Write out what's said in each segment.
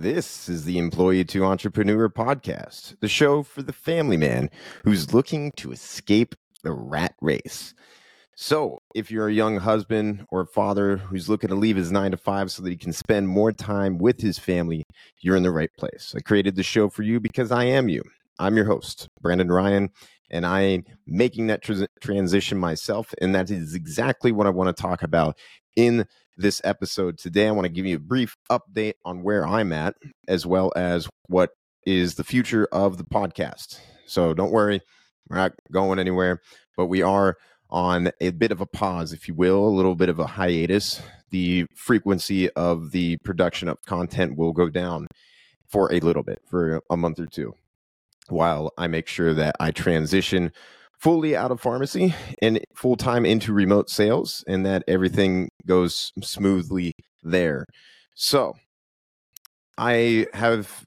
This is the Employee to Entrepreneur podcast, the show for the family man who's looking to escape the rat race. So, if you're a young husband or father who's looking to leave his nine to five so that he can spend more time with his family, you're in the right place. I created the show for you because I am you. I'm your host, Brandon Ryan, and I'm making that tr- transition myself. And that is exactly what I want to talk about in this episode today. I want to give you a brief update on where I'm at, as well as what is the future of the podcast. So don't worry, we're not going anywhere, but we are on a bit of a pause, if you will, a little bit of a hiatus. The frequency of the production of content will go down for a little bit, for a month or two, while I make sure that I transition fully out of pharmacy and full time into remote sales and that everything goes smoothly there. So I have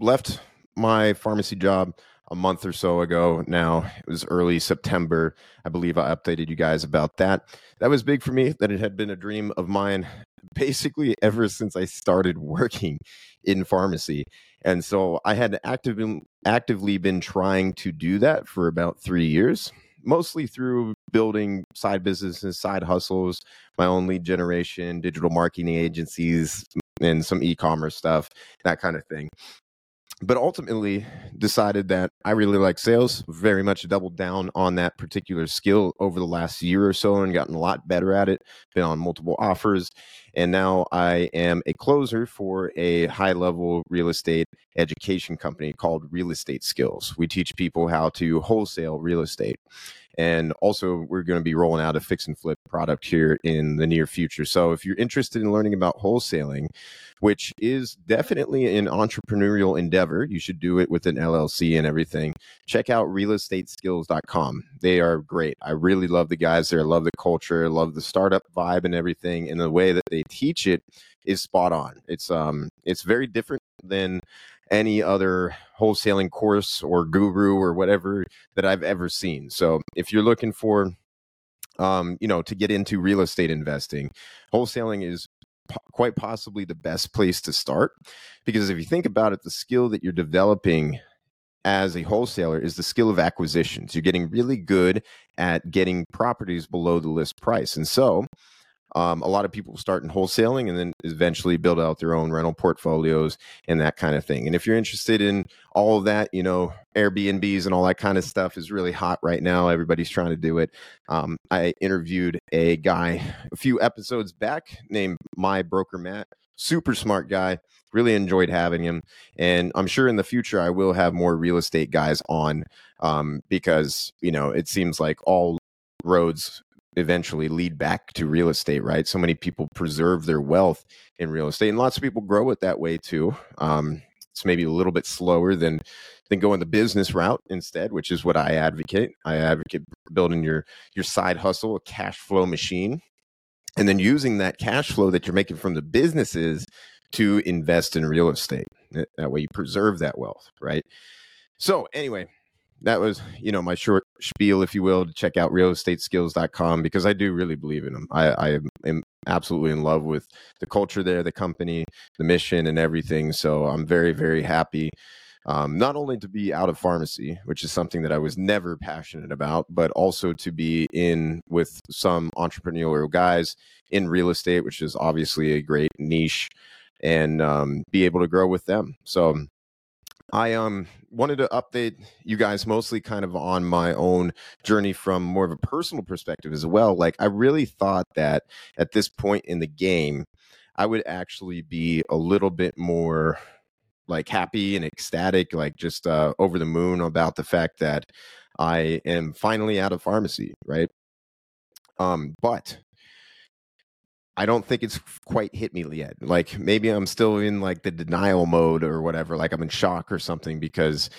left my pharmacy job a month or so ago now. It was early September. I believe I updated you guys about that. That was big for me, that it had been a dream of mine basically ever since I started working in pharmacy. And so I had actively actively been trying to do that for about three years, mostly through building side businesses, side hustles, my own lead generation, digital marketing agencies, and some e-commerce stuff, that kind of thing but ultimately decided that I really like sales, very much doubled down on that particular skill over the last year or so and gotten a lot better at it, been on multiple offers. And now I am a closer for a high level real estate education company called Real Estate Skills. We teach people how to wholesale real estate. And also, we're going to be rolling out a fix and flip product here in the near future. So, if you're interested in learning about wholesaling, which is definitely an entrepreneurial endeavor, you should do it with an LLC and everything. Check out realestateskills.com. They are great. I really love the guys there. I love the culture, I love the startup vibe and everything. And the way that they teach it is spot on. It's um it's very different than any other wholesaling course or guru or whatever that I've ever seen. So if you're looking for, um, you know, to get into real estate investing, wholesaling is po- quite possibly the best place to start because if you think about it, the skill that you're developing as a wholesaler is the skill of acquisitions. You're getting really good at getting properties below the list price. And so um, a lot of people start in wholesaling and then eventually build out their own rental portfolios and that kind of thing. And if you're interested in all of that, you know, Airbnbs and all that kind of stuff is really hot right now. Everybody's trying to do it. Um, I interviewed a guy a few episodes back named My Broker Matt. Super smart guy. Really enjoyed having him. And I'm sure in the future I will have more real estate guys on um, because, you know, it seems like all roads eventually lead back to real estate, right? So many people preserve their wealth in real estate, and lots of people grow it that way too. Um, it's maybe a little bit slower than than going the business route instead, which is what I advocate. I advocate building your your side hustle, a cash flow machine, and then using that cash flow that you're making from the businesses to invest in real estate. That way, you preserve that wealth, right? So, anyway, that was you know my short spiel if you will to check out realestateskills.com because i do really believe in them i, I am absolutely in love with the culture there the company the mission and everything so i'm very very happy um, not only to be out of pharmacy which is something that i was never passionate about but also to be in with some entrepreneurial guys in real estate which is obviously a great niche and um, be able to grow with them. So I um wanted to update you guys mostly kind of on my own journey from more of a personal perspective as well. Like I really thought that at this point in the game, I would actually be a little bit more like happy and ecstatic, like just uh, over the moon about the fact that I am finally out of pharmacy, right? Um, but I don't think it's quite hit me yet. Like maybe I'm still in like the denial mode or whatever, like I'm in shock or something because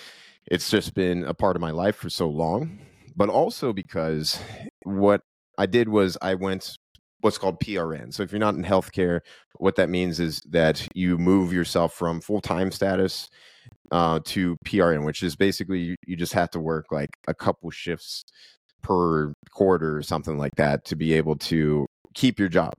it's just been a part of my life for so long. But also because what I did was I went what's called PRN. So if you're not in healthcare, what that means is that you move yourself from full time status uh, to PRN, which is basically you, you just have to work like a couple shifts per quarter or something like that to be able to keep your job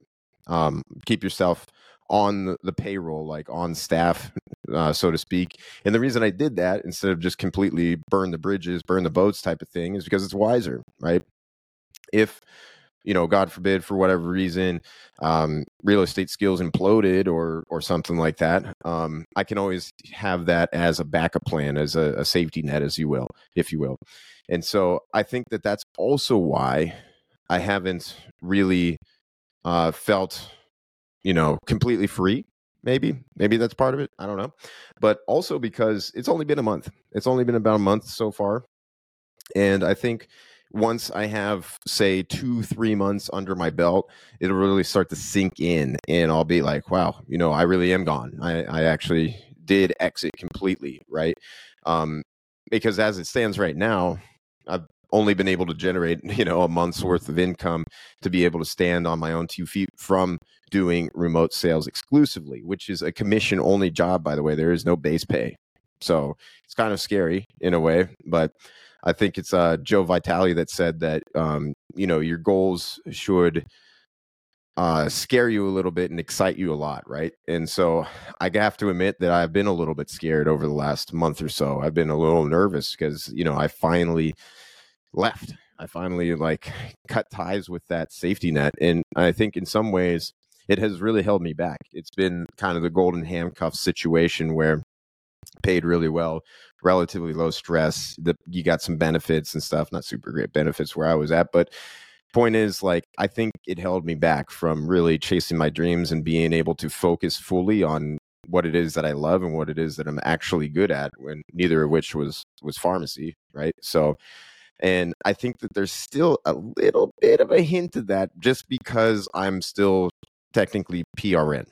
um, keep yourself on the, payroll, like on staff, uh, so to speak. And the reason I did that instead of just completely burn the bridges, burn the boats type of thing is because it's wiser, right? If you know, God forbid, for whatever reason, um, real estate skills imploded or or something like that, um, I can always have that as a backup plan, as a, a safety net, as you will, if you will. And so I think that that's also why I haven't really uh, felt, you know, completely free. Maybe, maybe that's part of it. I don't know. But also because it's only been a month. It's only been about a month so far. And I think once I have, say, two, three months under my belt, it'll really start to sink in. And I'll be like, wow, you know, I really am gone. I, I actually did exit completely, right? Um, because as it stands right now, I've only been able to generate you know a month's worth of income to be able to stand on my own two feet from doing remote sales exclusively which is a commission only job by the way there is no base pay so it's kind of scary in a way but i think it's uh, joe vitale that said that um, you know your goals should uh, scare you a little bit and excite you a lot, right? And so I have to admit that I've been a little bit scared over the last month or so. I've been a little nervous because, you know, I finally left. I finally like cut ties with that safety net. And I think in some ways it has really held me back. It's been kind of the golden handcuff situation where paid really well, relatively low stress. You got some benefits and stuff, not super great benefits where I was at, but point is like I think it held me back from really chasing my dreams and being able to focus fully on what it is that I love and what it is that I'm actually good at when neither of which was was pharmacy, right? So and I think that there's still a little bit of a hint of that just because I'm still technically PRN,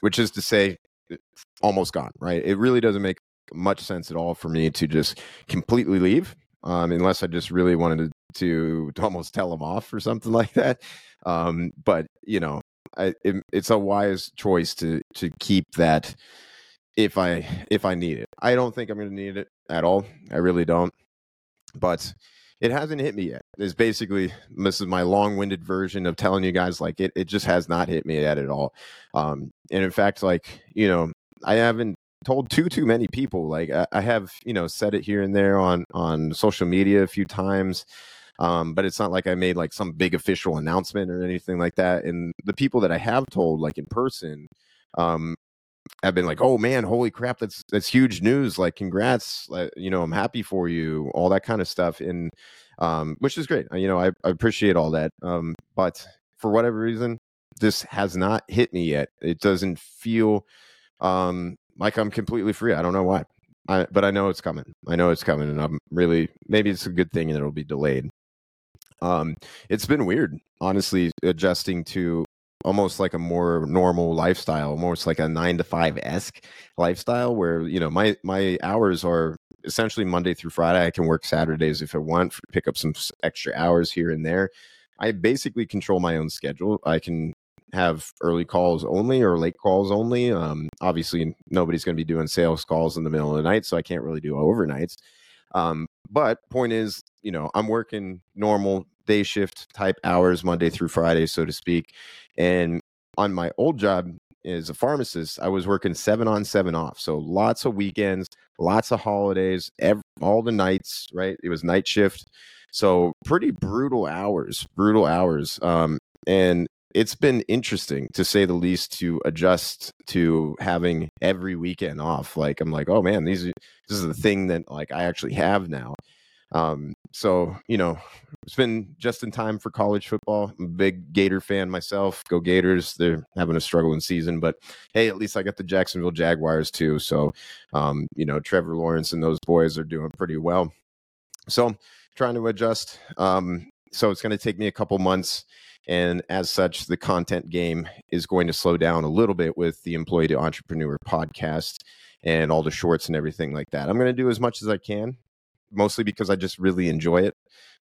which is to say, eh, almost gone, right? It really doesn't make much sense at all for me to just completely leave. Um, unless I just really wanted to, to, almost tell them off or something like that. Um, but you know, I, it, it's a wise choice to to keep that if I if I need it. I don't think I'm going to need it at all. I really don't. But it hasn't hit me yet. It's basically this is my long-winded version of telling you guys like it. It just has not hit me yet at all. Um, and in fact, like you know, I haven't told too too many people. Like I, I have you know said it here and there on on social media a few times. Um, but it's not like I made like some big official announcement or anything like that. And the people that I have told, like in person, um, have been like, "Oh man, holy crap, that's that's huge news! Like, congrats! Like, you know, I'm happy for you, all that kind of stuff." And um, which is great. You know, I, I appreciate all that. Um, but for whatever reason, this has not hit me yet. It doesn't feel um like I'm completely free. I don't know why. I, but I know it's coming. I know it's coming, and I'm really maybe it's a good thing and it'll be delayed. Um, it's been weird, honestly, adjusting to almost like a more normal lifestyle, almost like a nine to five esque lifestyle where, you know, my, my hours are essentially Monday through Friday. I can work Saturdays if I want, pick up some extra hours here and there. I basically control my own schedule. I can have early calls only or late calls only. Um, obviously, nobody's going to be doing sales calls in the middle of the night, so I can't really do overnights. Um, but point is, you know, I'm working normal day shift type hours Monday through Friday, so to speak. And on my old job as a pharmacist, I was working seven on, seven off. So lots of weekends, lots of holidays, every, all the nights, right? It was night shift. So pretty brutal hours, brutal hours. Um, and it's been interesting to say the least to adjust to having every weekend off. Like I'm like, oh man, these this is the thing that like I actually have now. Um, so you know, it's been just in time for college football. Big Gator fan myself. Go Gators! They're having a struggling season, but hey, at least I got the Jacksonville Jaguars too. So, um, you know, Trevor Lawrence and those boys are doing pretty well. So, trying to adjust. Um, so it's going to take me a couple months. And as such, the content game is going to slow down a little bit with the Employee to Entrepreneur podcast and all the shorts and everything like that. I'm going to do as much as I can mostly because I just really enjoy it.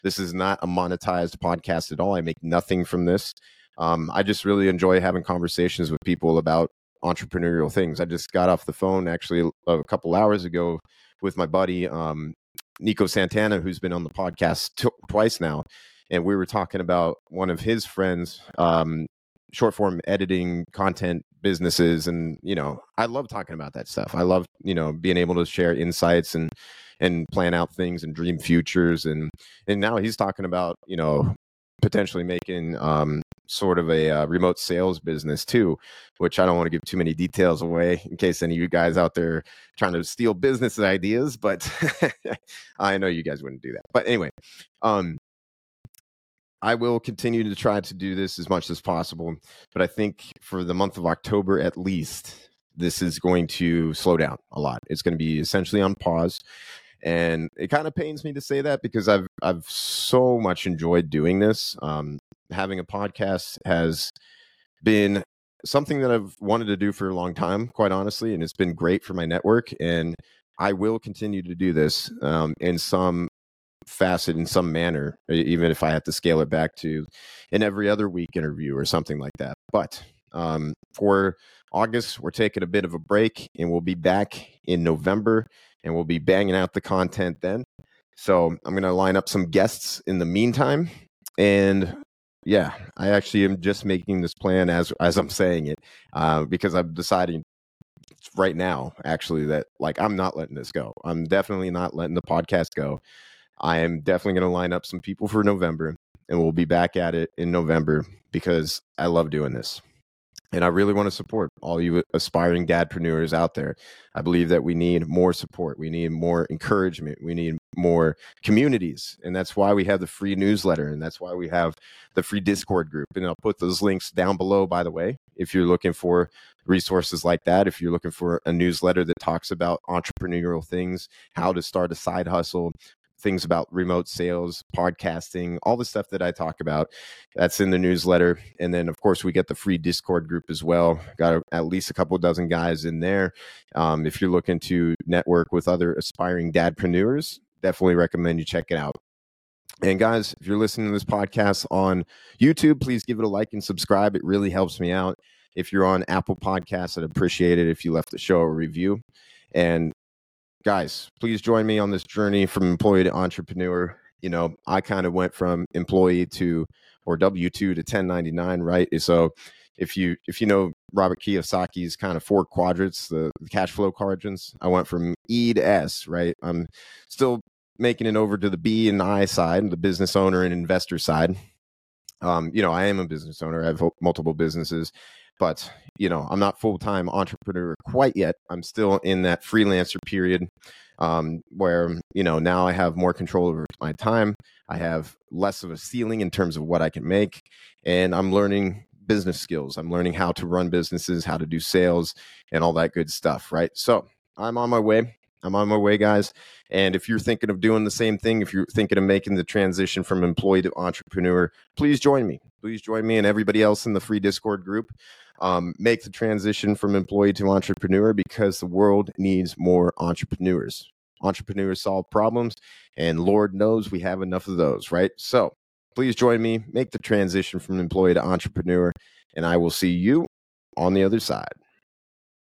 This is not a monetized podcast at all. I make nothing from this. Um, I just really enjoy having conversations with people about entrepreneurial things. I just got off the phone actually a couple hours ago with my buddy um, Nico Santana, who's been on the podcast t- twice now, and we were talking about one of his friends, um, short form editing content businesses and you know i love talking about that stuff i love you know being able to share insights and and plan out things and dream futures and and now he's talking about you know potentially making um, sort of a uh, remote sales business too, which I don't want to give too many details away in case any of you guys out there trying to steal business ideas, but I know you guys wouldn't do that. But anyway, um, I will continue to try to do this as much as possible, but I think for the month of October at least, this is going to slow down a lot. It's going to be essentially on pause and it kind of pains me to say that because I've I've so much enjoyed doing this. Um, having a podcast has been something that I've wanted to do for a long time, quite honestly, and it's been great for my network. And I will continue to do this um, in some facet, in some manner, even if I have to scale it back to an every other week interview or something like that. But um, for August, we're taking a bit of a break, and we'll be back in November and we'll be banging out the content then. So I'm going to line up some guests in the meantime. And yeah, I actually am just making this plan as as I'm saying it uh, because I'm deciding right now actually that like I'm not letting this go. I'm definitely not letting the podcast go. I am definitely going to line up some people for November and we'll be back at it in November because I love doing this. And I really want to support all you aspiring dadpreneurs out there. I believe that we need more support. We need more encouragement. We need more communities. And that's why we have the free newsletter. And that's why we have the free Discord group. And I'll put those links down below, by the way, if you're looking for resources like that. If you're looking for a newsletter that talks about entrepreneurial things, how to start a side hustle, things about remote sales, podcasting, all the stuff that I talk about. That's in the newsletter. And then, of course, we get the free Discord group as well. Got a, at least a couple dozen guys in there. Um, if you're looking to network with other aspiring dadpreneurs, definitely recommend you check it out. And guys, if you're listening to this podcast on YouTube, please give it a like and subscribe. It really helps me out. If you're on Apple Podcasts, I'd appreciate it if you left the show a review. And guys, please join me on this journey from employee to entrepreneur. You know, I kind of went from employee to or W two to 1099, right? So if you if you know Robert Kiyosaki's kind of four quadrants, the, the cash flow quadrants, I went from E to S, right? I'm still making it over to the B and I side, the business owner and investor side. Um, you know, I am a business owner. I have multiple businesses, but you know i'm not full-time entrepreneur quite yet i'm still in that freelancer period um, where you know now i have more control over my time i have less of a ceiling in terms of what i can make and i'm learning business skills i'm learning how to run businesses how to do sales and all that good stuff right so i'm on my way I'm on my way, guys. And if you're thinking of doing the same thing, if you're thinking of making the transition from employee to entrepreneur, please join me. Please join me and everybody else in the free Discord group um, make the transition from employee to entrepreneur because the world needs more entrepreneurs. Entrepreneurs solve problems, and Lord knows we have enough of those, right? So please join me, make the transition from employee to entrepreneur, and I will see you on the other side.